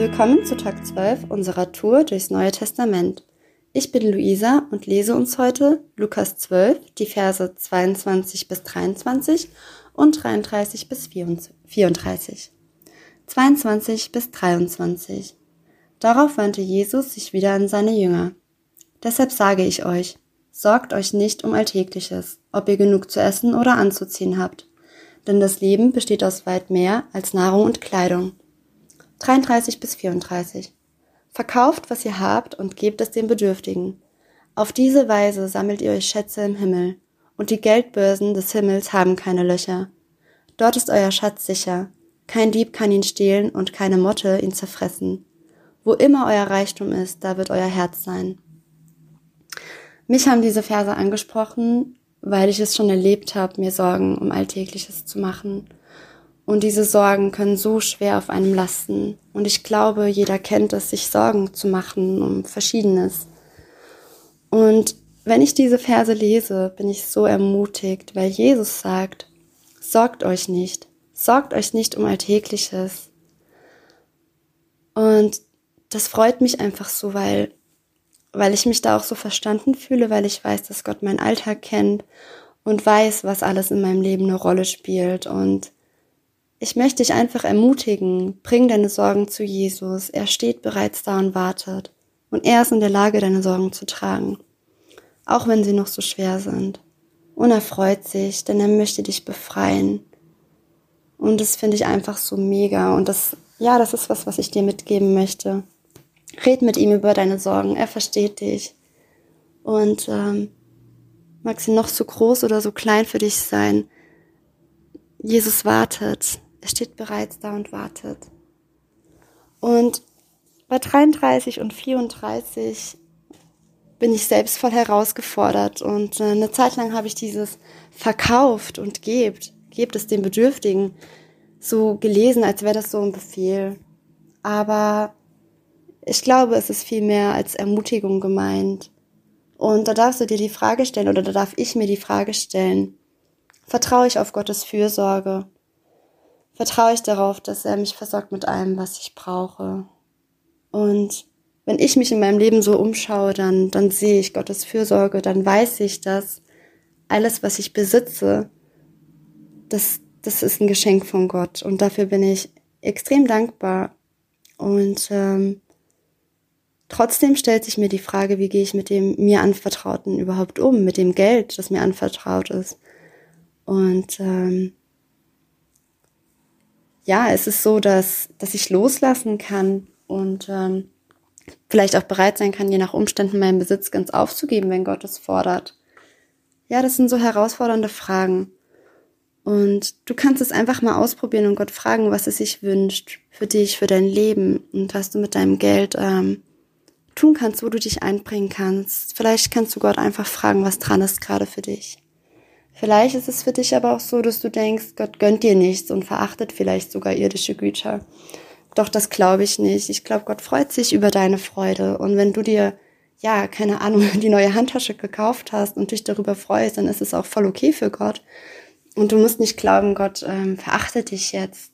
Willkommen zu Tag 12 unserer Tour durchs Neue Testament. Ich bin Luisa und lese uns heute Lukas 12, die Verse 22 bis 23 und 33 bis 34. 22 bis 23. Darauf wandte Jesus sich wieder an seine Jünger. Deshalb sage ich euch, sorgt euch nicht um Alltägliches, ob ihr genug zu essen oder anzuziehen habt. Denn das Leben besteht aus weit mehr als Nahrung und Kleidung. 33 bis 34. Verkauft, was ihr habt und gebt es den Bedürftigen. Auf diese Weise sammelt ihr euch Schätze im Himmel, und die Geldbörsen des Himmels haben keine Löcher. Dort ist euer Schatz sicher. Kein Dieb kann ihn stehlen und keine Motte ihn zerfressen. Wo immer euer Reichtum ist, da wird euer Herz sein. Mich haben diese Verse angesprochen, weil ich es schon erlebt habe, mir Sorgen um Alltägliches zu machen und diese Sorgen können so schwer auf einem lasten. Und ich glaube, jeder kennt es, sich Sorgen zu machen um Verschiedenes. Und wenn ich diese Verse lese, bin ich so ermutigt, weil Jesus sagt, sorgt euch nicht, sorgt euch nicht um Alltägliches. Und das freut mich einfach so, weil, weil ich mich da auch so verstanden fühle, weil ich weiß, dass Gott meinen Alltag kennt und weiß, was alles in meinem Leben eine Rolle spielt und ich möchte dich einfach ermutigen, bring deine Sorgen zu Jesus. Er steht bereits da und wartet. Und er ist in der Lage, deine Sorgen zu tragen. Auch wenn sie noch so schwer sind. Und er freut sich, denn er möchte dich befreien. Und das finde ich einfach so mega. Und das, ja, das ist was, was ich dir mitgeben möchte. Red mit ihm über deine Sorgen. Er versteht dich. Und ähm, mag sie noch so groß oder so klein für dich sein. Jesus wartet. Er steht bereits da und wartet. Und bei 33 und 34 bin ich selbst voll herausgefordert und äh, eine Zeit lang habe ich dieses verkauft und gebt, gebt es den Bedürftigen so gelesen, als wäre das so ein Befehl. Aber ich glaube, es ist viel mehr als Ermutigung gemeint. Und da darfst du dir die Frage stellen oder da darf ich mir die Frage stellen, vertraue ich auf Gottes Fürsorge? Vertraue ich darauf, dass er mich versorgt mit allem, was ich brauche. Und wenn ich mich in meinem Leben so umschaue, dann, dann sehe ich Gottes Fürsorge, dann weiß ich, dass alles, was ich besitze, das, das ist ein Geschenk von Gott. Und dafür bin ich extrem dankbar. Und ähm, trotzdem stellt sich mir die Frage, wie gehe ich mit dem mir anvertrauten überhaupt um, mit dem Geld, das mir anvertraut ist. Und ähm, ja, es ist so, dass, dass ich loslassen kann und ähm, vielleicht auch bereit sein kann, je nach Umständen meinen Besitz ganz aufzugeben, wenn Gott es fordert. Ja, das sind so herausfordernde Fragen. Und du kannst es einfach mal ausprobieren und Gott fragen, was es sich wünscht für dich, für dein Leben und was du mit deinem Geld ähm, tun kannst, wo du dich einbringen kannst. Vielleicht kannst du Gott einfach fragen, was dran ist gerade für dich. Vielleicht ist es für dich aber auch so, dass du denkst, Gott gönnt dir nichts und verachtet vielleicht sogar irdische Güter. Doch das glaube ich nicht. Ich glaube, Gott freut sich über deine Freude. Und wenn du dir, ja, keine Ahnung, die neue Handtasche gekauft hast und dich darüber freust, dann ist es auch voll okay für Gott. Und du musst nicht glauben, Gott ähm, verachtet dich jetzt.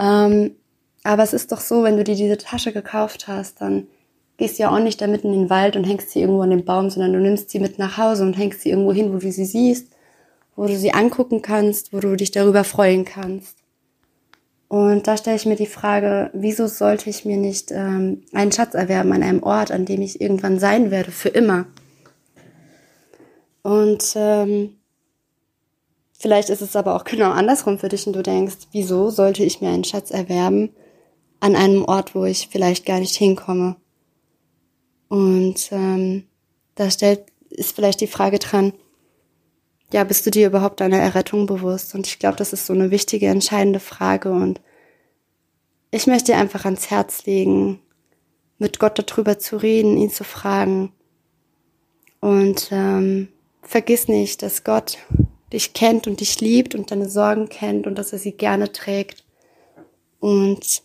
Ähm, aber es ist doch so, wenn du dir diese Tasche gekauft hast, dann gehst ja auch nicht damit in den Wald und hängst sie irgendwo an den Baum, sondern du nimmst sie mit nach Hause und hängst sie irgendwo hin, wo du sie siehst, wo du sie angucken kannst, wo du dich darüber freuen kannst. Und da stelle ich mir die Frage, wieso sollte ich mir nicht ähm, einen Schatz erwerben an einem Ort, an dem ich irgendwann sein werde, für immer? Und ähm, vielleicht ist es aber auch genau andersrum für dich und du denkst, wieso sollte ich mir einen Schatz erwerben an einem Ort, wo ich vielleicht gar nicht hinkomme? Und ähm, da stellt, ist vielleicht die Frage dran, ja, bist du dir überhaupt deiner Errettung bewusst? Und ich glaube, das ist so eine wichtige, entscheidende Frage. Und ich möchte dir einfach ans Herz legen, mit Gott darüber zu reden, ihn zu fragen. Und ähm, vergiss nicht, dass Gott dich kennt und dich liebt und deine Sorgen kennt und dass er sie gerne trägt. Und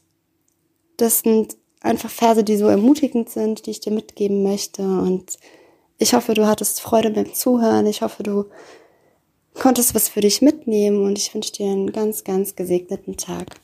das sind einfach Verse, die so ermutigend sind, die ich dir mitgeben möchte. Und ich hoffe, du hattest Freude beim Zuhören. Ich hoffe, du konntest was für dich mitnehmen und ich wünsche dir einen ganz, ganz gesegneten Tag.